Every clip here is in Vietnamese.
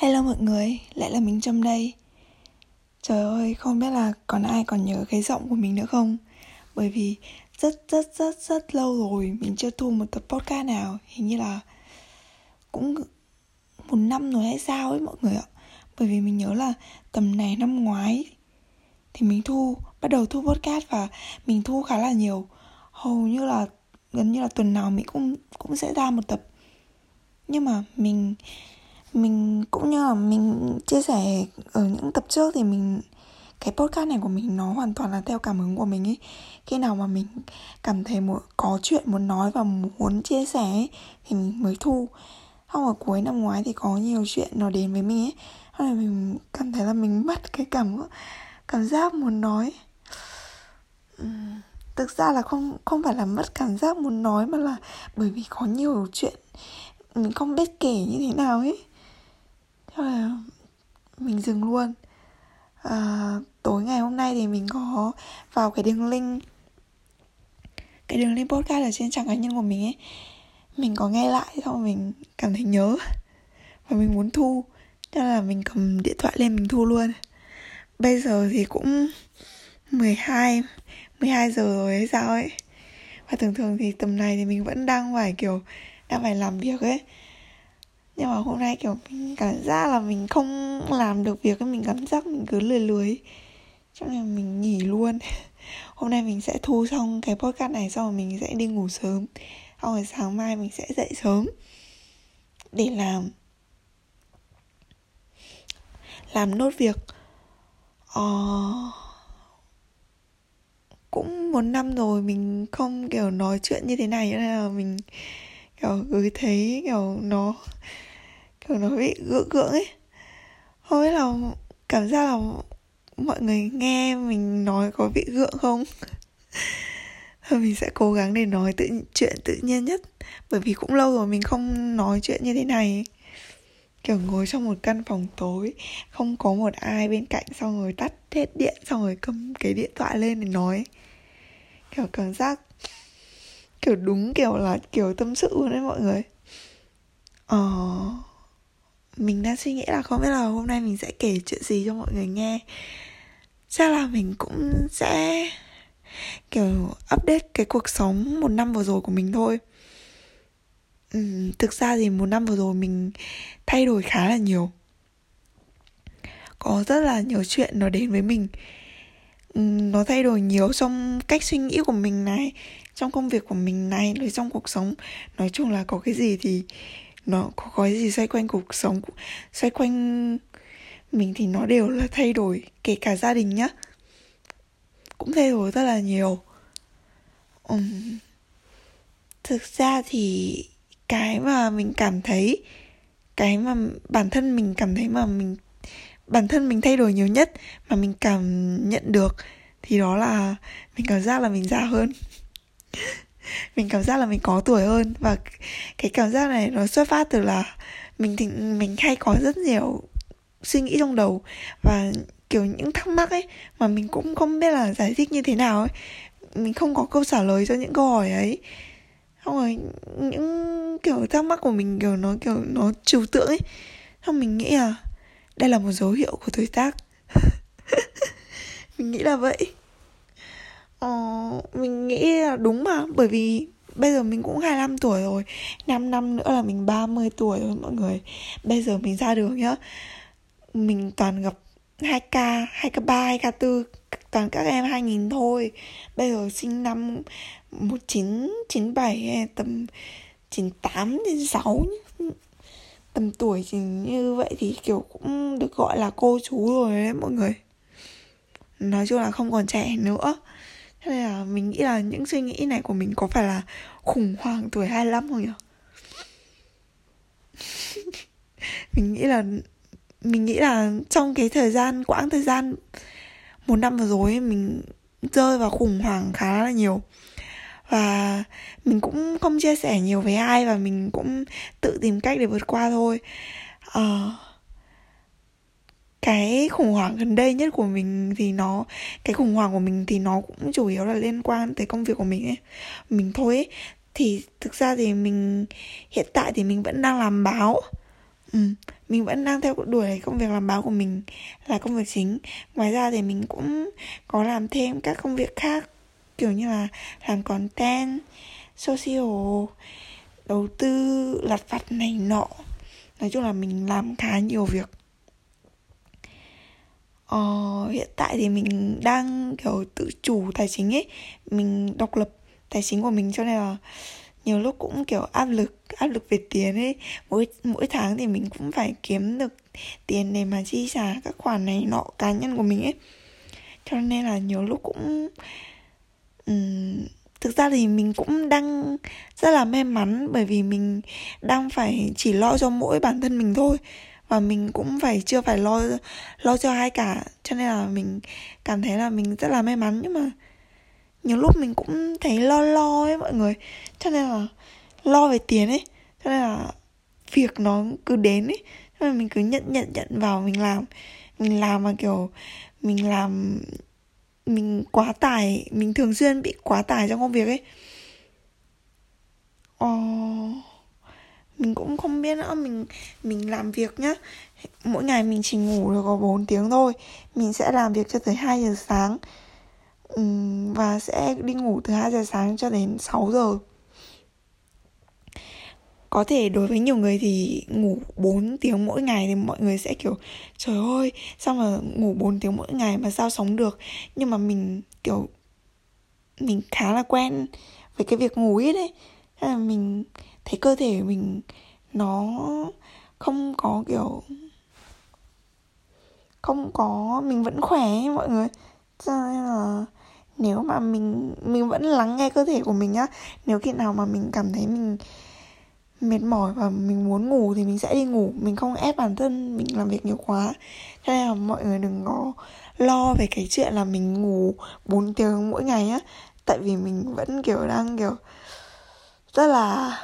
Hello mọi người, lại là mình Trâm đây. Trời ơi, không biết là còn ai còn nhớ cái giọng của mình nữa không? Bởi vì rất rất rất rất lâu rồi mình chưa thu một tập podcast nào. Hình như là cũng một năm rồi hay sao ấy mọi người ạ. Bởi vì mình nhớ là tầm này năm ngoái Thì mình thu, bắt đầu thu podcast và mình thu khá là nhiều. Hầu như là gần như là tuần nào mình cũng cũng sẽ ra một tập. Nhưng mà mình mình cũng như là mình chia sẻ ở những tập trước thì mình cái podcast này của mình nó hoàn toàn là theo cảm hứng của mình ấy khi nào mà mình cảm thấy một có chuyện muốn nói và muốn chia sẻ ấy, thì mình mới thu. Xong ở cuối năm ngoái thì có nhiều chuyện nó đến với mình ấy. Xong rồi mình cảm thấy là mình mất cái cảm cảm giác muốn nói. Thực ra là không không phải là mất cảm giác muốn nói mà là bởi vì có nhiều chuyện mình không biết kể như thế nào ấy mình dừng luôn. À, tối ngày hôm nay thì mình có vào cái đường link cái đường link podcast ở trên trang cá nhân của mình ấy. Mình có nghe lại xong mình cảm thấy nhớ. Và mình muốn thu cho là mình cầm điện thoại lên mình thu luôn. Bây giờ thì cũng 12 12 giờ rồi hay sao ấy. Và thường thường thì tầm này thì mình vẫn đang phải kiểu đang phải làm việc ấy nhưng mà hôm nay, kiểu, mình cảm giác là mình không làm được việc mình cảm giác mình cứ lười lười. Cho nên mình nghỉ luôn. Hôm nay mình sẽ thu xong cái podcast này, xong rồi mình sẽ đi ngủ sớm. Xong rồi sáng mai mình sẽ dậy sớm. Để làm. Làm nốt việc. Ờ... cũng một năm rồi mình không, kiểu, nói chuyện như thế này, nên là mình, kiểu, cứ thấy, kiểu, nó kiểu nó bị gượng gượng ấy. Không biết là cảm giác là mọi người nghe mình nói có bị gượng không? Thôi mình sẽ cố gắng để nói tự, chuyện tự nhiên nhất. Bởi vì cũng lâu rồi mình không nói chuyện như thế này. Kiểu ngồi trong một căn phòng tối, không có một ai bên cạnh xong rồi tắt hết điện, xong rồi cầm cái điện thoại lên để nói. Kiểu cảm giác kiểu đúng kiểu là kiểu tâm sự luôn đấy mọi người. Ờ mình đang suy nghĩ là không biết là hôm nay mình sẽ kể chuyện gì cho mọi người nghe. Chắc là mình cũng sẽ kiểu update cái cuộc sống một năm vừa rồi của mình thôi. Ừ, thực ra thì một năm vừa rồi mình thay đổi khá là nhiều. Có rất là nhiều chuyện nó đến với mình. Ừ, nó thay đổi nhiều trong cách suy nghĩ của mình này trong công việc của mình này rồi trong cuộc sống. Nói chung là có cái gì thì nó có cái gì xoay quanh cuộc sống xoay quanh mình thì nó đều là thay đổi kể cả gia đình nhá. Cũng thay đổi rất là nhiều. Um, thực ra thì cái mà mình cảm thấy cái mà bản thân mình cảm thấy mà mình bản thân mình thay đổi nhiều nhất mà mình cảm nhận được thì đó là mình cảm giác là mình già hơn. mình cảm giác là mình có tuổi hơn. Và cái cảm giác này nó xuất phát từ là mình thì mình hay có rất nhiều suy nghĩ trong đầu. Và kiểu những thắc mắc ấy mà mình cũng không biết là giải thích như thế nào ấy. Mình không có câu trả lời cho những câu hỏi ấy. Xong rồi những kiểu thắc mắc của mình kiểu nó kiểu nó trừu tượng ấy. Xong mình nghĩ là đây là một dấu hiệu của tuổi tác. Mình nghĩ là vậy. Ờ, mình nghĩ là đúng mà Bởi vì bây giờ mình cũng 25 tuổi rồi 5 năm nữa là mình 30 tuổi rồi mọi người. Bây giờ mình ra đường nhá Mình toàn gặp 2K, 2K3, 2K4 Toàn các em 2000 thôi. Bây giờ sinh năm 1997 Tầm 98 đến 6 Tầm tuổi thì như vậy thì kiểu cũng được gọi là cô chú rồi đấy mọi người. Nói chung là không còn trẻ nữa nên là mình nghĩ là những suy nghĩ này của mình có phải là khủng hoảng tuổi 25 không nhỉ? mình nghĩ là mình nghĩ là trong cái thời gian quãng thời gian một năm vừa rồi mình rơi vào khủng hoảng khá là nhiều và mình cũng không chia sẻ nhiều với ai và mình cũng tự tìm cách để vượt qua thôi uh, cái khủng hoảng gần đây nhất của mình thì nó cái khủng hoảng của mình thì nó cũng chủ yếu là liên quan tới công việc của mình ấy mình thôi ấy. Thì thực ra thì mình hiện tại thì mình vẫn đang làm báo. Ừ, mình vẫn đang theo đuổi công việc làm báo của mình là công việc chính. Ngoài ra thì mình cũng có làm thêm các công việc khác kiểu như là làm content social đầu tư lặt vặt này nọ. Nói chung là mình làm khá nhiều việc uh, hiện tại thì mình đang kiểu tự chủ tài chính ấy. Mình độc lập tài chính của mình cho nên là nhiều lúc cũng kiểu áp lực áp lực về tiền ấy. Mỗi mỗi tháng thì mình cũng phải kiếm được tiền để mà chi trả các khoản này nọ cá nhân của mình ấy. Cho nên là nhiều lúc cũng um, thực ra thì mình cũng đang rất là may mắn bởi vì mình đang phải chỉ lo cho mỗi bản thân mình thôi và mình cũng phải chưa phải lo lo cho ai cả. Cho nên là mình cảm thấy là mình rất là may mắn. Nhưng mà nhiều lúc mình cũng thấy lo lo ấy mọi người. Cho nên là lo về tiền ấy. Cho nên là việc nó cứ đến ấy. Cho nên mình cứ nhận nhận nhận vào mình làm. Mình làm mà kiểu mình làm mình quá tải. Mình thường xuyên bị quá tải trong công việc ấy. Ờ, mình cũng không biết nữa, mình mình làm việc nhá. Mỗi ngày mình chỉ ngủ được có 4 tiếng thôi. Mình sẽ làm việc cho tới 2 giờ sáng. Và sẽ đi ngủ từ 2 giờ sáng cho đến 6 giờ. Có thể đối với nhiều người thì ngủ 4 tiếng mỗi ngày thì mọi người sẽ kiểu, trời ơi, sao mà ngủ 4 tiếng mỗi ngày mà sao sống được? Nhưng mà mình, kiểu, mình khá là quen với cái việc ngủ ít ấy. Thế là mình thấy cơ thể mình nó không có kiểu không có mình vẫn khỏe ấy, mọi người. Cho nên là nếu mà mình mình vẫn lắng nghe cơ thể của mình á nếu khi nào mà mình cảm thấy mình mệt mỏi và mình muốn ngủ thì mình sẽ đi ngủ mình không ép bản thân mình làm việc nhiều quá. Cho nên là mọi người đừng có lo về cái chuyện là mình ngủ 4 tiếng mỗi ngày á tại vì mình vẫn kiểu đang kiểu rất là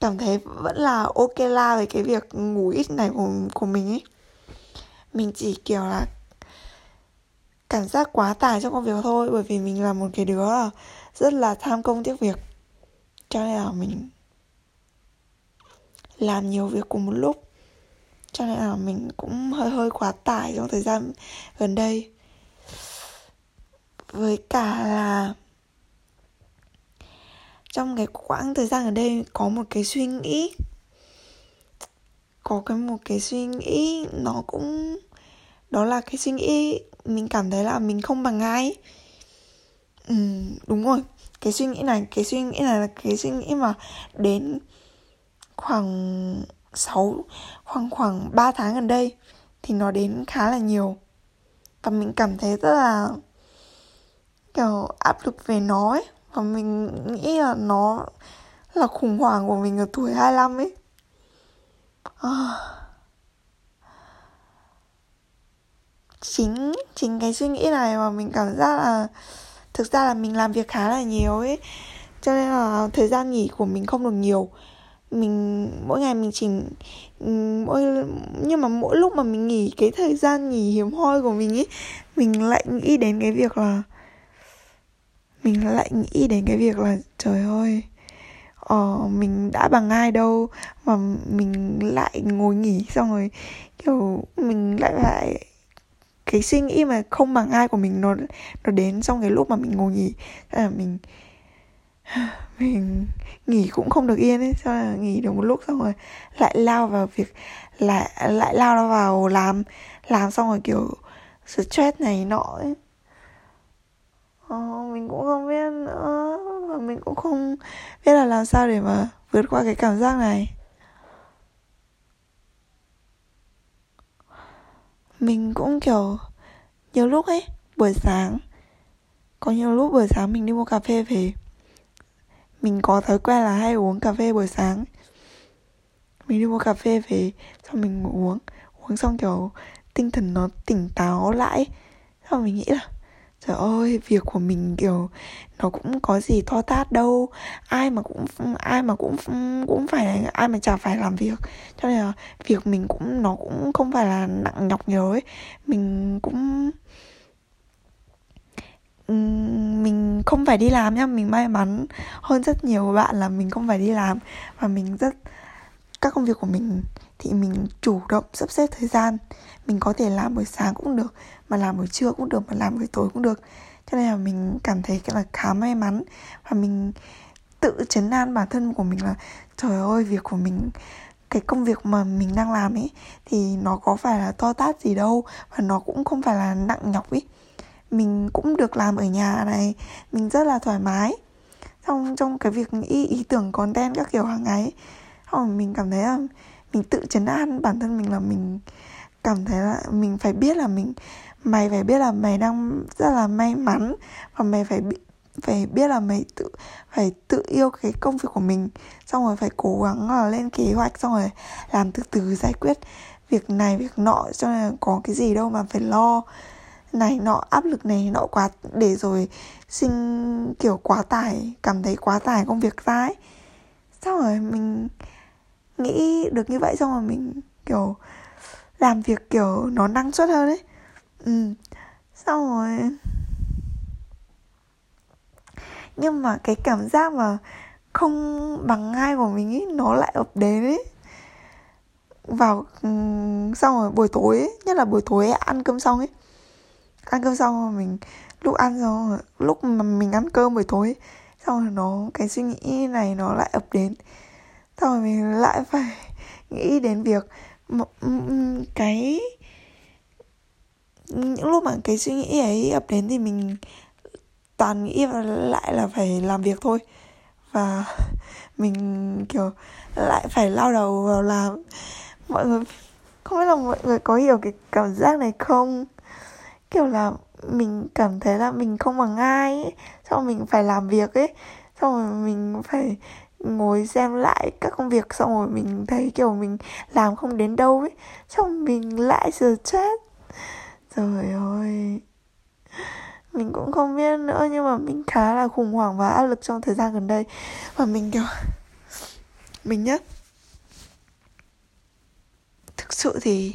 cảm thấy vẫn là ok la về cái việc ngủ ít này của của mình ấy. Mình chỉ, kiểu là, cảm giác quá tải trong công việc thôi, bởi vì mình là một cái đứa rất là tham công tiếc việc. Cho nên là mình làm nhiều việc cùng một lúc. Cho nên là mình cũng hơi hơi quá tải trong thời gian gần đây. Với cả là trong cái quãng thời gian ở đây có một cái suy nghĩ. Có cái một cái suy nghĩ nó cũng đó là cái suy nghĩ mình cảm thấy là mình không bằng ai. Ừ, đúng rồi. Cái suy nghĩ này cái suy nghĩ này là cái suy nghĩ mà đến khoảng 6 khoảng khoảng 3 tháng gần đây thì nó đến khá là nhiều. Và mình cảm thấy rất là kiểu áp lực về nó ấy và mình nghĩ là nó là khủng hoảng của mình ở tuổi 25 ấy. À. chính chính cái suy nghĩ này mà mình cảm giác là, thực ra là mình làm việc khá là nhiều ấy. Cho nên là thời gian nghỉ của mình không được nhiều. Mình, mỗi ngày mình chỉ ừ, mỗi, nhưng mà mỗi lúc mà mình nghỉ cái thời gian nghỉ hiếm hoi của mình ấy, mình lại nghĩ đến cái việc là mình lại nghĩ đến cái việc là trời ơi ờ, mình đã bằng ai đâu mà mình lại ngồi nghỉ xong rồi kiểu mình lại phải cái suy nghĩ mà không bằng ai của mình nó nó đến trong cái lúc mà mình ngồi nghỉ. Thế là mình mình nghỉ cũng không được yên ấy cho là nghỉ được một lúc xong rồi lại lao vào việc lại lại lao vào làm làm xong rồi kiểu stress này nọ ấy. Ờ, mình cũng không biết nữa. Và mình cũng không biết là làm sao để mà vượt qua cái cảm giác này. Mình cũng kiểu, nhiều lúc ấy, buổi sáng, có nhiều lúc buổi sáng mình đi mua cà phê về. Mình có thói quen là hay uống cà phê buổi sáng. Mình đi mua cà phê về, xong mình uống. Uống xong kiểu tinh thần nó tỉnh táo lại. Xong mình nghĩ là trời ơi, việc của mình, kiểu, nó cũng có gì to tát đâu. Ai mà cũng, ai mà cũng cũng phải, ai mà chả phải làm việc. Cho nên là việc mình cũng, nó cũng không phải là nặng nhọc nhiều ấy. Mình cũng mình không phải đi làm nhá. Mình may mắn hơn rất nhiều bạn là mình không phải đi làm. Và mình rất, các công việc của mình thì mình chủ động sắp xếp thời gian. Mình có thể làm buổi sáng cũng được mà làm buổi trưa cũng được mà làm buổi tối cũng được. Cho nên là mình cảm thấy cái là khá may mắn và mình tự chấn an bản thân của mình là trời ơi việc của mình cái công việc mà mình đang làm ấy thì nó có phải là to tát gì đâu và nó cũng không phải là nặng nhọc ấy. Mình cũng được làm ở nhà này mình rất là thoải mái. Trong trong cái việc nghĩ ý tưởng content các kiểu hàng ngày ấy, mình cảm thấy là mình tự chấn an bản thân mình là mình cảm thấy là mình phải biết là mình, mày phải biết là mày đang rất là may mắn và mày phải bị, phải biết là mày tự, phải tự yêu cái công việc của mình. Xong rồi phải cố gắng là lên kế hoạch, xong rồi làm từ từ, giải quyết việc này, việc nọ, cho nên có cái gì đâu mà phải lo. Này nọ, áp lực này nọ quá, để rồi sinh kiểu quá tải, cảm thấy quá tải công việc ra ấy. Xong rồi mình nghĩ được như vậy xong rồi mình kiểu làm việc kiểu nó năng suất hơn ấy. Ừ. Xong rồi nhưng mà cái cảm giác mà không bằng ai của mình ấy nó lại ập đến ấy. Vào ừ, xong rồi buổi tối ấy, nhất là buổi tối ấy, ăn cơm xong ấy. Ăn cơm xong rồi mình lúc ăn xong rồi lúc mà mình ăn cơm buổi tối ấy, xong rồi nó cái suy nghĩ này nó lại ập đến xong rồi mình lại phải nghĩ đến việc cái, những lúc mà cái suy nghĩ ấy ập đến thì mình toàn nghĩ lại là phải làm việc thôi. Và mình, kiểu, lại phải lao đầu vào làm. Mọi người, không biết là mọi người có hiểu cái cảm giác này không? Kiểu là mình cảm thấy là mình không bằng ai ấy. Xong mình phải làm việc ấy. Xong rồi mình phải ngồi xem lại các công việc xong rồi mình thấy kiểu mình làm không đến đâu ấy. Xong mình lại stress trời ơi. Mình cũng không biết nữa nhưng mà mình khá là khủng hoảng và áp lực trong thời gian gần đây. Và mình kiểu, mình nhất thực sự thì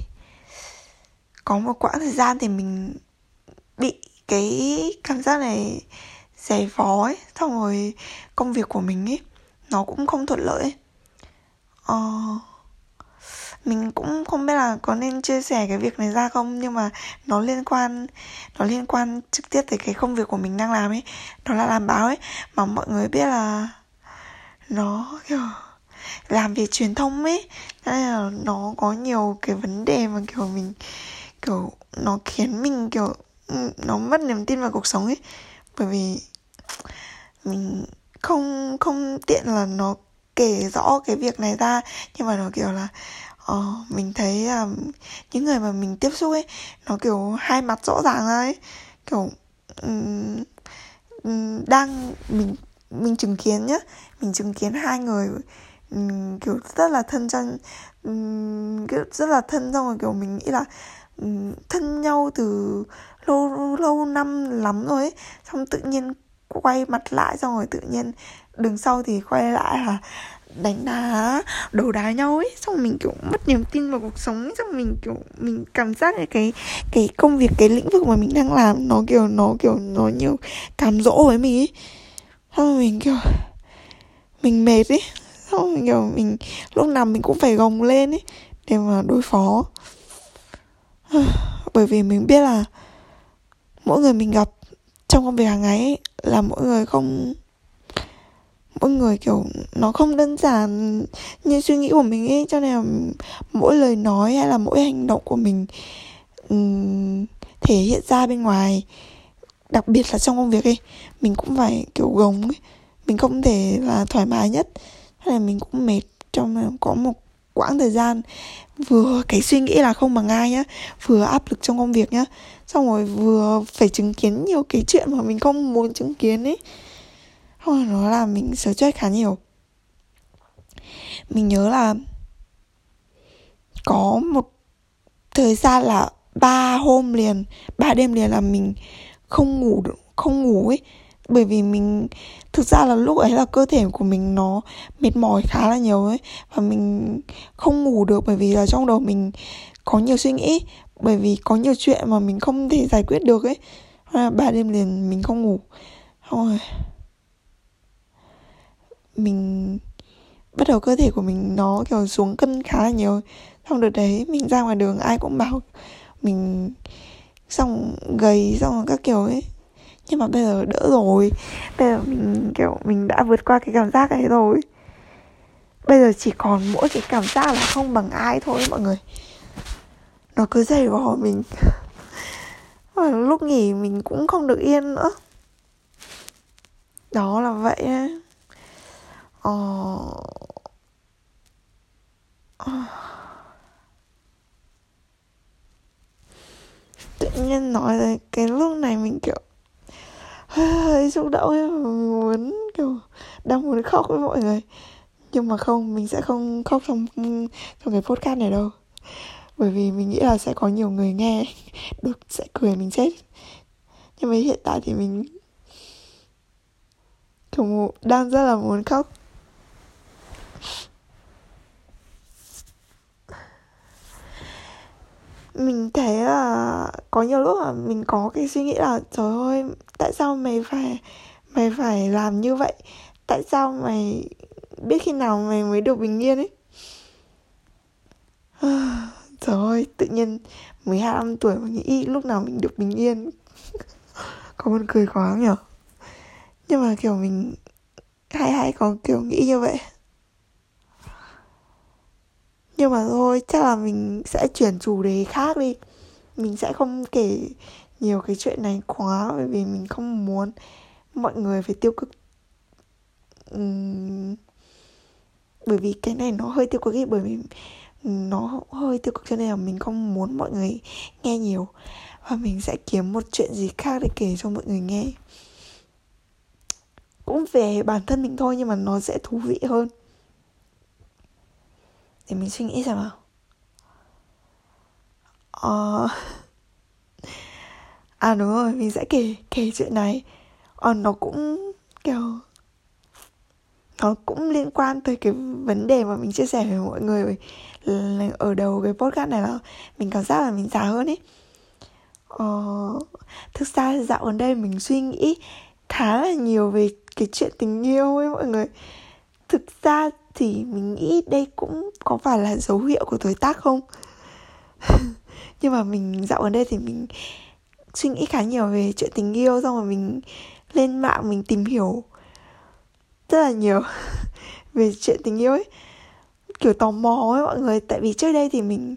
có một quãng thời gian thì mình bị cái cảm giác này dày vó ấy. Xong rồi công việc của mình ấy nó cũng không thuận lợi. Ấy. Ờ, mình cũng không biết là có nên chia sẻ cái việc này ra không nhưng mà nó liên quan nó liên quan trực tiếp tới cái công việc của mình đang làm ấy. Nó là làm báo ấy mà mọi người biết là nó kiểu làm về truyền thông ấy. Nên là nó có nhiều cái vấn đề mà kiểu mình kiểu nó khiến mình kiểu ừ, nó mất niềm tin vào cuộc sống ấy. Bởi vì mình không không tiện là nó kể rõ cái việc này ra. Nhưng mà nó kiểu là uh, mình thấy là uh, những người mà mình tiếp xúc ấy nó kiểu hai mặt rõ ràng ra ấy. Kiểu um, um, đang mình mình chứng kiến nhá mình chứng kiến hai người um, kiểu rất là thân chân um, kiểu rất là thân xong rồi kiểu mình nghĩ là um, thân nhau từ lâu lâu năm lắm rồi ấy. Xong tự nhiên quay mặt lại xong rồi tự nhiên đứng sau thì quay lại là đánh đá đồ đá nhau ấy. Xong mình, kiểu, mất niềm tin vào cuộc sống ấy. xong mình, kiểu, mình cảm giác là cái cái công việc, cái lĩnh vực mà mình đang làm nó, kiểu nó kiểu, nó nhiều cám dỗ với mình ấy. Xong mình, kiểu, mình mệt ấy. Xong mình kiểu, mình, lúc nào mình cũng phải gồng lên ấy để mà đối phó. Bởi vì mình biết là mỗi người mình gặp trong công việc hàng ngày ấy, là mỗi người không mỗi người kiểu nó không đơn giản như suy nghĩ của mình ấy. Cho nên là mỗi lời nói hay là mỗi hành động của mình um, thể hiện ra bên ngoài đặc biệt là trong công việc ấy mình cũng phải kiểu gồng ấy. Mình không thể là thoải mái nhất. Hay là mình cũng mệt trong có một quãng thời gian vừa cái suy nghĩ là không bằng ai nhá, vừa áp lực trong công việc nhá, xong rồi vừa phải chứng kiến nhiều cái chuyện mà mình không muốn chứng kiến ấy không nó là mình stress khá nhiều. Mình nhớ là có một thời gian là ba hôm liền, ba đêm liền là mình không ngủ được, không ngủ ấy bởi vì mình, thực ra là lúc ấy là cơ thể của mình nó mệt mỏi khá là nhiều ấy, và mình không ngủ được bởi vì là trong đầu mình có nhiều suy nghĩ, bởi vì có nhiều chuyện mà mình không thể giải quyết được ấy. Là ba đêm liền mình không ngủ. Thôi mình bắt đầu cơ thể của mình nó, kiểu, xuống cân khá là nhiều. Xong đợt đấy mình ra ngoài đường ai cũng bảo mình, xong gầy, xong các kiểu ấy nhưng mà bây giờ đỡ rồi. Bây giờ mình kiểu, mình đã vượt qua cái cảm giác ấy rồi. Bây giờ chỉ còn mỗi cái cảm giác là không bằng ai thôi mọi người. Nó cứ dày vò mình. Và lúc nghỉ mình cũng không được yên nữa. Đó là vậy ấy. Ờ. ờ... tự nhiên nói là cái lúc này mình, kiểu hơi xúc động ấy, muốn kiểu đang muốn khóc với mọi người. Nhưng mà không, mình sẽ không khóc trong trong cái podcast này đâu. Bởi vì mình nghĩ là sẽ có nhiều người nghe, được, sẽ cười mình chết. Nhưng mà hiện tại thì mình kiểu đang rất là muốn khóc. Mình thấy là có nhiều lúc là mình có cái suy nghĩ là, trời ơi, tại sao mày phải mày phải làm như vậy? Tại sao mày biết khi nào mày mới được bình yên ấy? Trời ơi, tự nhiên 12 năm tuổi mà nghĩ lúc nào mình được bình yên. Có buồn cười quá nhở. Nhưng mà, kiểu, mình hay hay có kiểu nghĩ như vậy nhưng mà thôi chắc là mình sẽ chuyển chủ đề khác đi. Mình sẽ không kể nhiều cái chuyện này quá bởi vì mình không muốn mọi người phải tiêu cực. Uhm, bởi vì cái này nó hơi tiêu cực ấy bởi vì nó hơi tiêu cực cho nên là mình không muốn mọi người nghe nhiều. Và mình sẽ kiếm một chuyện gì khác để kể cho mọi người nghe. Cũng về bản thân mình thôi nhưng mà nó sẽ thú vị hơn để mình suy nghĩ xem nào. Ờ. À đúng rồi mình sẽ kể kể chuyện này. Ờ nó cũng kiểu nó cũng liên quan tới cái vấn đề mà mình chia sẻ với mọi người ở đầu cái podcast này là mình cảm giác là mình già hơn ấy. Ờ, thực ra dạo gần đây mình suy nghĩ khá là nhiều về cái chuyện tình yêu ấy mọi người thực ra thì mình nghĩ đây cũng có phải là dấu hiệu của tuổi tác không? Nhưng mà mình dạo gần đây thì mình suy nghĩ khá nhiều về chuyện tình yêu xong rồi mình lên mạng mình tìm hiểu rất là nhiều về chuyện tình yêu ấy. Kiểu tò mò ấy mọi người tại vì trước đây thì mình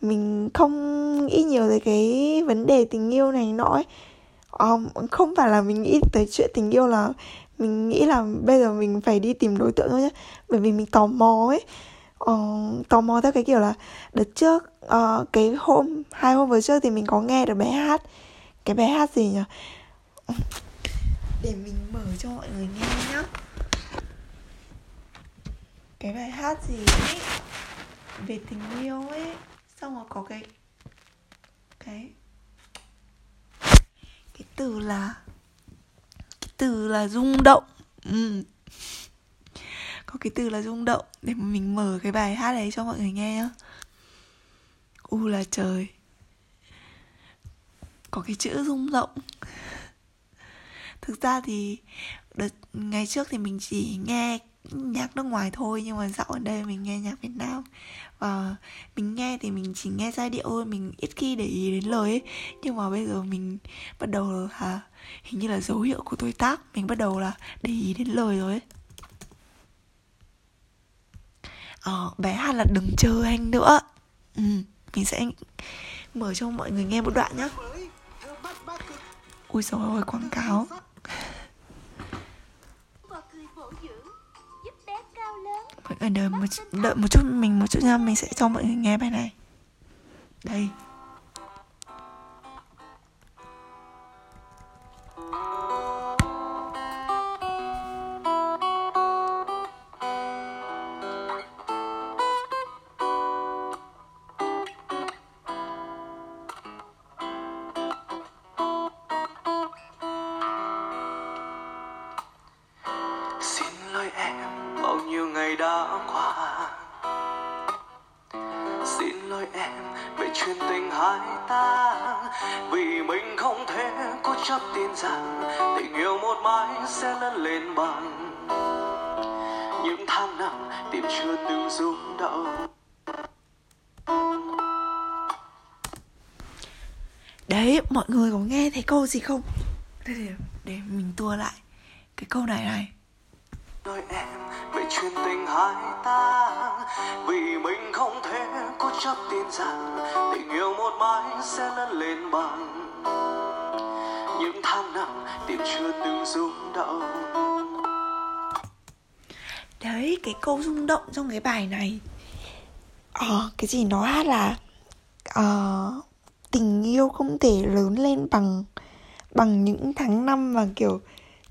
mình không nghĩ nhiều về cái vấn đề tình yêu này nọ ấy. Um, không phải là mình nghĩ tới chuyện tình yêu là mình nghĩ là bây giờ mình phải đi tìm đối tượng thôi nhé bởi vì mình tò mò ấy. Uh, tò mò theo cái kiểu là đợt trước uh, cái hôm hai hôm vừa trước thì mình có nghe được bé hát. Cái bé hát gì nhỉ? Để mình mở cho mọi người nghe nhá. Cái bài hát gì ấy? Về tình yêu ấy. Xong rồi có cái cái cái từ là từ là rung động. Ừ. có cái từ là rung động, để mà mình mở cái bài hát đấy cho mọi người nghe nhá. U là trời. Có cái chữ rung động. Thực ra thì đợt, ngày trước thì mình chỉ nghe nhạc nước ngoài thôi nhưng mà dạo ở đây mình nghe nhạc Việt Nam. Và mình nghe thì mình chỉ nghe giai điệu thôi mình ít khi để ý đến lời ấy. Nhưng mà bây giờ mình bắt đầu là hình như là dấu hiệu của tuổi tác mình bắt đầu là để ý đến lời rồi ấy. Ờ, bé hát là đừng chờ anh nữa. Ừ, mình sẽ mở cho mọi người nghe một đoạn nhá. Ui rồi ôi quảng cáo. Mọi người đợi một, đợi một chút mình một chút nha mình sẽ cho mọi người nghe bài này. Đây. chuyện tình hai ta. Vì mình không thể cố chấp tin rằng tình yêu một mãi sẽ lớn lên bằng những tháng năm tìm chưa từng rung động đấy mọi người có nghe thấy câu gì không? Để, để mình tua lại cái câu này này. Đôi em về chuyện tình hai ta vì mình không thể cố chấp tin rằng tình yêu một mãi sẽ lớn lên bằng. Những tháng năm tim chưa từng rung động. Đấy cái câu rung động trong cái bài này. Ờ cái gì nó hát là uh, tình yêu không thể lớn lên bằng bằng những tháng năm mà kiểu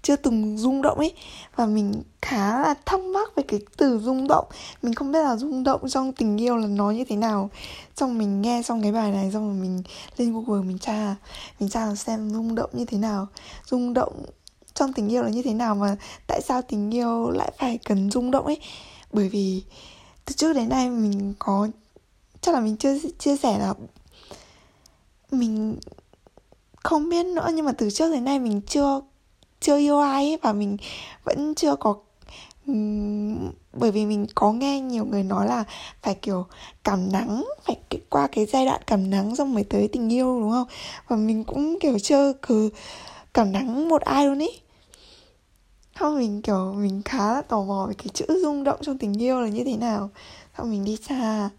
chưa từng rung động ấy. Và mình khá là thắc mắc về cái từ rung động. Mình không biết là rung động trong tình yêu là nó như thế nào. Xong mình nghe xong cái bài này, xong rồi mình lên google mình tra mình tra xem rung động như thế nào. Rung động trong tình yêu là như thế nào mà tại sao tình yêu lại phải cần rung động ấy? Bởi vì từ trước đến nay mình có, chắc là mình chưa chia sẻ là mình không biết nữa. Nhưng mà từ trước đến nay mình chưa chưa yêu ai ấy và mình vẫn chưa có bởi vì mình có nghe nhiều người nói là phải kiểu cảm nắng, phải qua cái giai đoạn cảm nắng xong mới tới tình yêu, đúng không? Và mình cũng kiểu chưa cứ cảm nắng một ai luôn ý. Không mình kiểu mình khá là tò mò về cái chữ rung động trong tình yêu là như thế nào. Xong mình đi xa,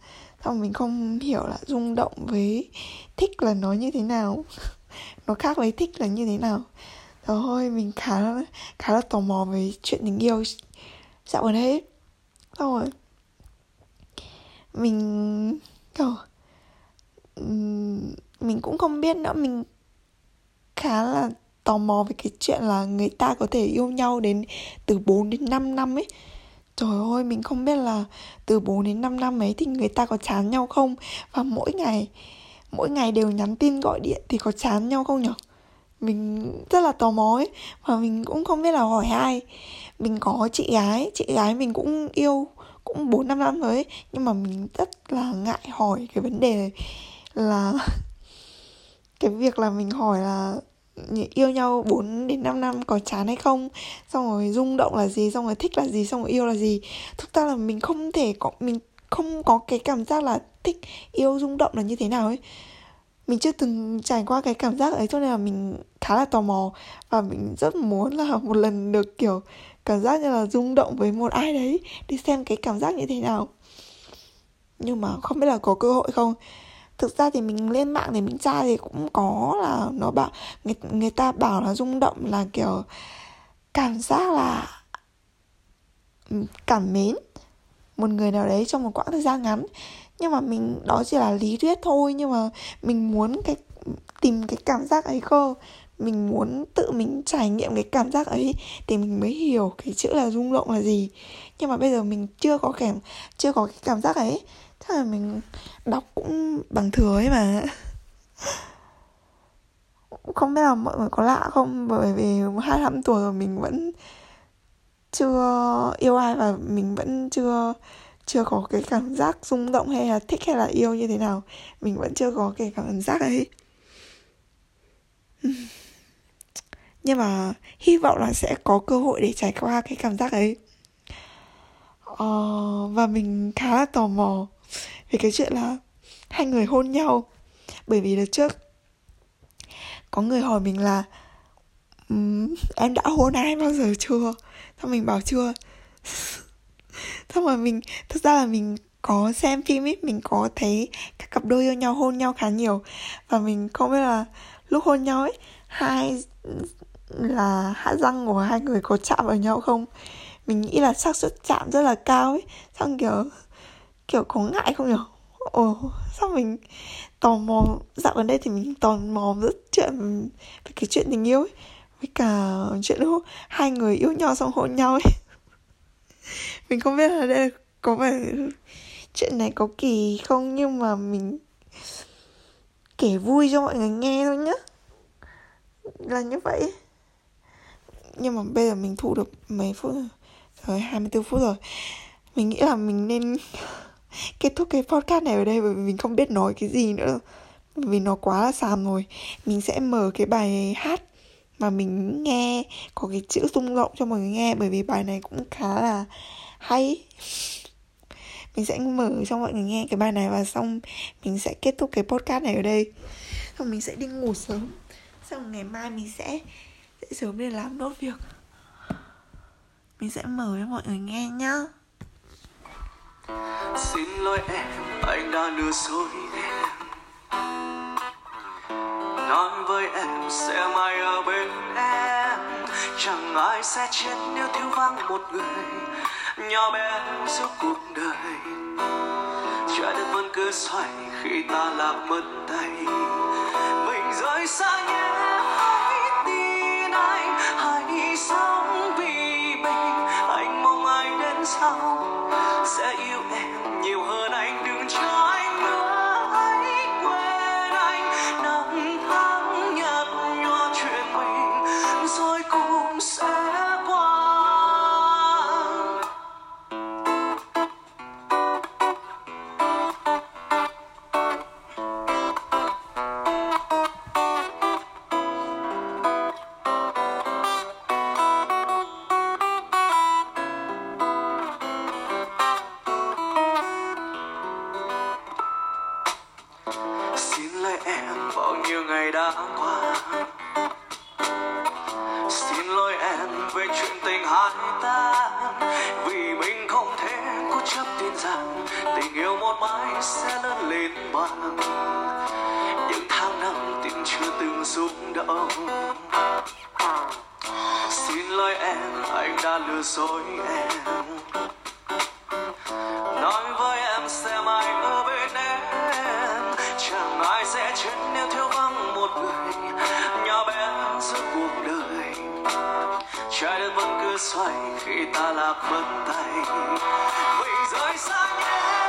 xong mình không hiểu là rung động với thích là nó như thế nào. Nó khác với thích là như thế nào thôi mình khá là khá là tò mò về chuyện tình yêu dạo gần đây xong rồi mình kiểu mình cũng không biết nữa mình khá là tò mò về cái chuyện là người ta có thể yêu nhau đến từ 4 đến 5 năm ấy Trời ơi, mình không biết là từ 4 đến 5 năm ấy thì người ta có chán nhau không? Và mỗi ngày, mỗi ngày đều nhắn tin gọi điện thì có chán nhau không nhở? Mình rất là tò mò ấy Và mình cũng không biết là hỏi ai. Mình có chị gái, chị gái mình cũng yêu cũng bốn năm năm rồi ấy Nhưng mà mình rất là ngại hỏi cái vấn đề là Cái việc là mình hỏi là yêu nhau 4 đến 5 năm có chán hay không xong rồi rung động là gì xong rồi thích là gì xong rồi yêu là gì. Thực ra là mình không thể có mình không có cái cảm giác là thích yêu rung động là như thế nào ấy mình chưa từng trải qua cái cảm giác ấy cho nên là mình khá là tò mò. Và mình rất muốn là một lần được kiểu cảm giác như là rung động với một ai đấy đi xem cái cảm giác như thế nào. Nhưng mà không biết là có cơ hội không. Thực ra thì mình lên mạng để mình tra thì cũng có là nó bảo người, người ta bảo là rung động là kiểu cảm giác là ừ, cảm mến một người nào đấy trong một quãng thời gian ngắn nhưng mà mình, đó chỉ là lý thuyết thôi, nhưng mà mình muốn cái, tìm cái cảm giác ấy cơ. Mình muốn tự mình trải nghiệm cái cảm giác ấy thì mình mới hiểu cái chữ là rung động là gì. Nhưng mà bây giờ mình chưa có cảm chưa có cái cảm giác ấy. Chắc là mình đọc cũng bằng thừa ấy mà. Không biết là mọi người có lạ không? Bởi vì hai năm tuổi rồi mình vẫn chưa yêu ai và mình vẫn chưa chưa có cái cảm giác rung động hay là thích hay là yêu như thế nào. Mình vẫn chưa có cái cảm giác ấy. Nhưng mà hy vọng là sẽ có cơ hội để trải qua cái cảm giác ấy. Ờ, và mình khá là tò mò về cái chuyện là hai người hôn nhau. Bởi vì đợt trước có người hỏi mình là um, em đã hôn ai bao giờ chưa? Xong mình bảo chưa. xong rồi mình, thực ra là mình có xem phim ấy, mình có thấy các cặp đôi yêu nhau, hôn nhau khá nhiều. Và mình không biết là lúc hôn nhau ấy, hai là hạ răng của hai người có chạm vào nhau không? Mình nghĩ là xác suất chạm rất là cao ấy. Xong kiểu kiểu có ngại không nhở? Ồ sao mình tò mò, dạo gần đây thì mình tò mò rất chuyện về cái chuyện tình yêu ấy. Với cả chuyện lúc hai người yêu nhau xong hôn nhau ấy. mình không biết là đây có phải chuyện này có kỳ không, nhưng mà mình kể vui cho mọi người nghe thôi nhá. Là như vậy. Nhưng mà bây giờ mình thu được mấy phút rồi? Rồi 24 phút rồi. Mình nghĩ là mình nên kết thúc cái podcast này ở đây bởi vì mình không biết nói cái gì nữa. Vì nó quá là xàm rồi. Mình sẽ mở cái bài hát mà mình nghe có cái chữ rung động cho mọi người nghe, bởi vì bài này cũng khá là hay. Mình sẽ mở cho mọi người nghe cái bài này và xong mình sẽ kết thúc cái podcast này ở đây. Xong mình sẽ đi ngủ sớm. Xong ngày mai mình sẽ sẽ sớm để làm nốt việc. Mình sẽ mở cho mọi người nghe nhá. Xin lỗi em, anh đã lừa dối em với em sẽ mãi ở bên em. Chẳng ai sẽ chết nếu thiếu vắng một người nhỏ bé giữa cuộc đời. Trái đất vẫn cứ xoay khi ta lạc mất tay mình rời xa nhé, hãy tin anh, hãy sao em bao nhiêu ngày đã qua. Xin lỗi em về chuyện tình hai ta. Vì mình không thể cố chấp tin rằng tình yêu một mãi sẽ lớn lên bằng. Những tháng năm tình chưa từng rung động. Xin lỗi em, anh đã lừa dối em. Xoay khi ta lạc mất tay mình rời xa nhé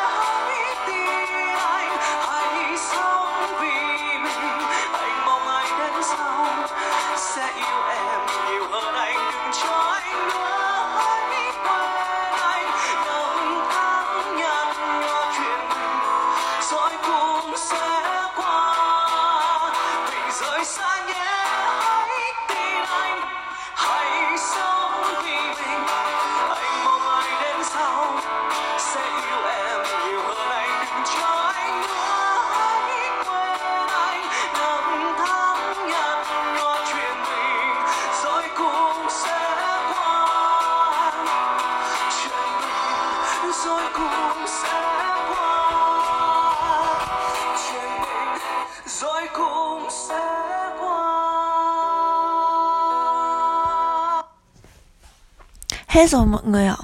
hết rồi mọi người ạ.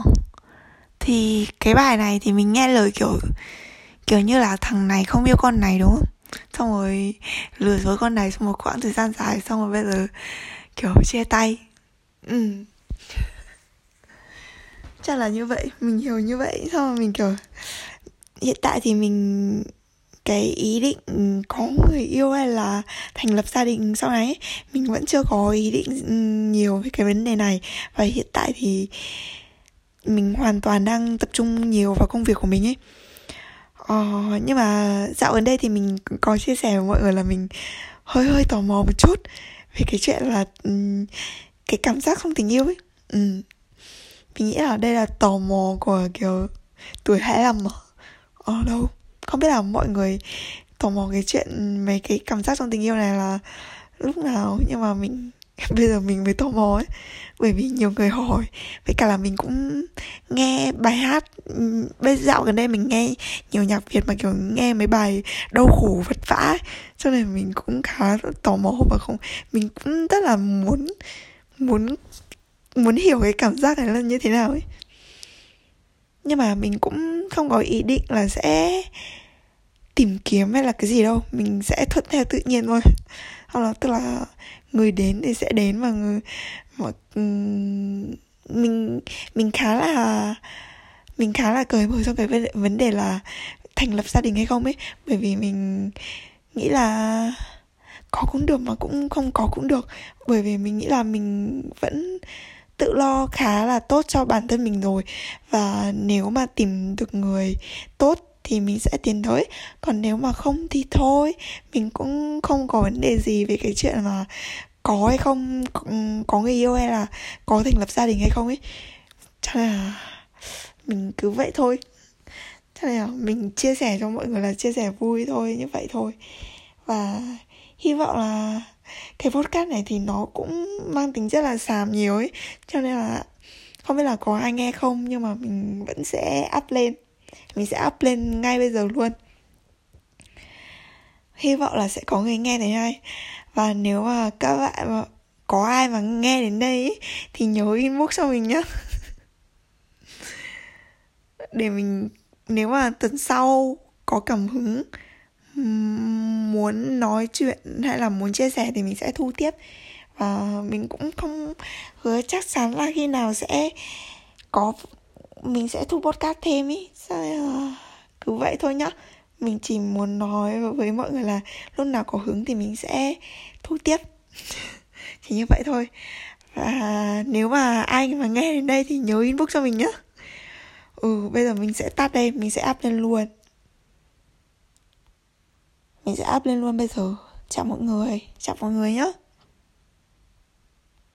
Thì cái bài này thì mình nghe lời kiểu kiểu như là thằng này không yêu con này, đúng không? Xong rồi lừa dối con này xong một quãng thời gian dài, xong rồi bây giờ kiểu chia tay. Ừ. Chắc là như vậy, mình hiểu như vậy. Xong rồi mình kiểu, hiện tại thì mình cái ý định ừ, có người yêu hay là thành lập gia đình sau này ấy, mình vẫn chưa có ý định ừ, nhiều về cái vấn đề này. Và hiện tại thì mình hoàn toàn đang tập trung nhiều vào công việc của mình ấy. Ờ, nhưng mà dạo gần đây thì mình có chia sẻ với mọi người là mình hơi hơi tò mò một chút về cái chuyện là ừ, cái cảm giác không tình yêu ấy. Ừ. mình nghĩ là đây là tò mò của kiểu tuổi 25 mà. Ở đâu? Không biết là mọi người tò mò cái chuyện, mấy cái cảm giác trong tình yêu này là lúc nào. Nhưng mà mình, bây giờ mình mới tò mò ấy. Bởi vì nhiều người hỏi, với cả là mình cũng nghe bài hát ừ, bây dạo gần đây mình nghe nhiều nhạc Việt mà kiểu nghe mấy bài đau khổ vất vả ấy. cho nên mình cũng khá tò mò và không, mình cũng rất là muốn muốn muốn hiểu cái cảm giác này là như thế nào ấy nhưng mà mình cũng không có ý định là sẽ tìm kiếm hay là cái gì đâu. Mình sẽ thuận theo tự nhiên thôi. Hoặc là tức là người đến thì sẽ đến và người mà mình mình khá là, mình khá là cởi mở trong cái vấn vấn đề là thành lập gia đình hay không ấy. Bởi vì mình nghĩ là có cũng được mà cũng không có cũng được. Bởi vì mình nghĩ là mình vẫn tự lo khá là tốt cho bản thân mình rồi. Và nếu mà tìm được người tốt thì mình sẽ tiến tới. Còn nếu mà không thì thôi, mình cũng không có vấn đề gì về cái chuyện mà có hay không có- người yêu hay là có thành lập gia đình hay không ấy. Cho nên là mình cứ vậy thôi. Cho nên là mình chia sẻ cho mọi người là chia sẻ vui thôi, như vậy thôi. Và hy vọng là cái podcast này thì nó cũng mang tính rất là xàm nhiều ấy. Cho nên là không biết là có ai nghe không nhưng mà mình vẫn sẽ up lên. Mình sẽ up lên ngay bây giờ luôn. Hy vọng là sẽ có người nghe đến đây. Và nếu mà các bạn mà có ai mà nghe đến đây ý, thì nhớ inbox cho mình nhá. Để mình nếu mà tuần sau có cảm hứng muốn nói chuyện hay là muốn chia sẻ thì mình sẽ thu tiếp. Và mình cũng không hứa chắc chắn là khi nào sẽ có, mình sẽ thu podcast thêm ý. Sao ờ, cứ vậy thôi nhá. Mình chỉ muốn nói với mọi người là lúc nào có hứng thì mình sẽ thu tiếp. Chỉ như vậy thôi. Và nếu mà ai mà nghe đến đây thì nhớ inbox cho mình nhá. ừ bây giờ mình sẽ tắt đây, mình sẽ up lên luôn mình sẽ up lên luôn bây giờ. Chào mọi người. Chào mọi người nhé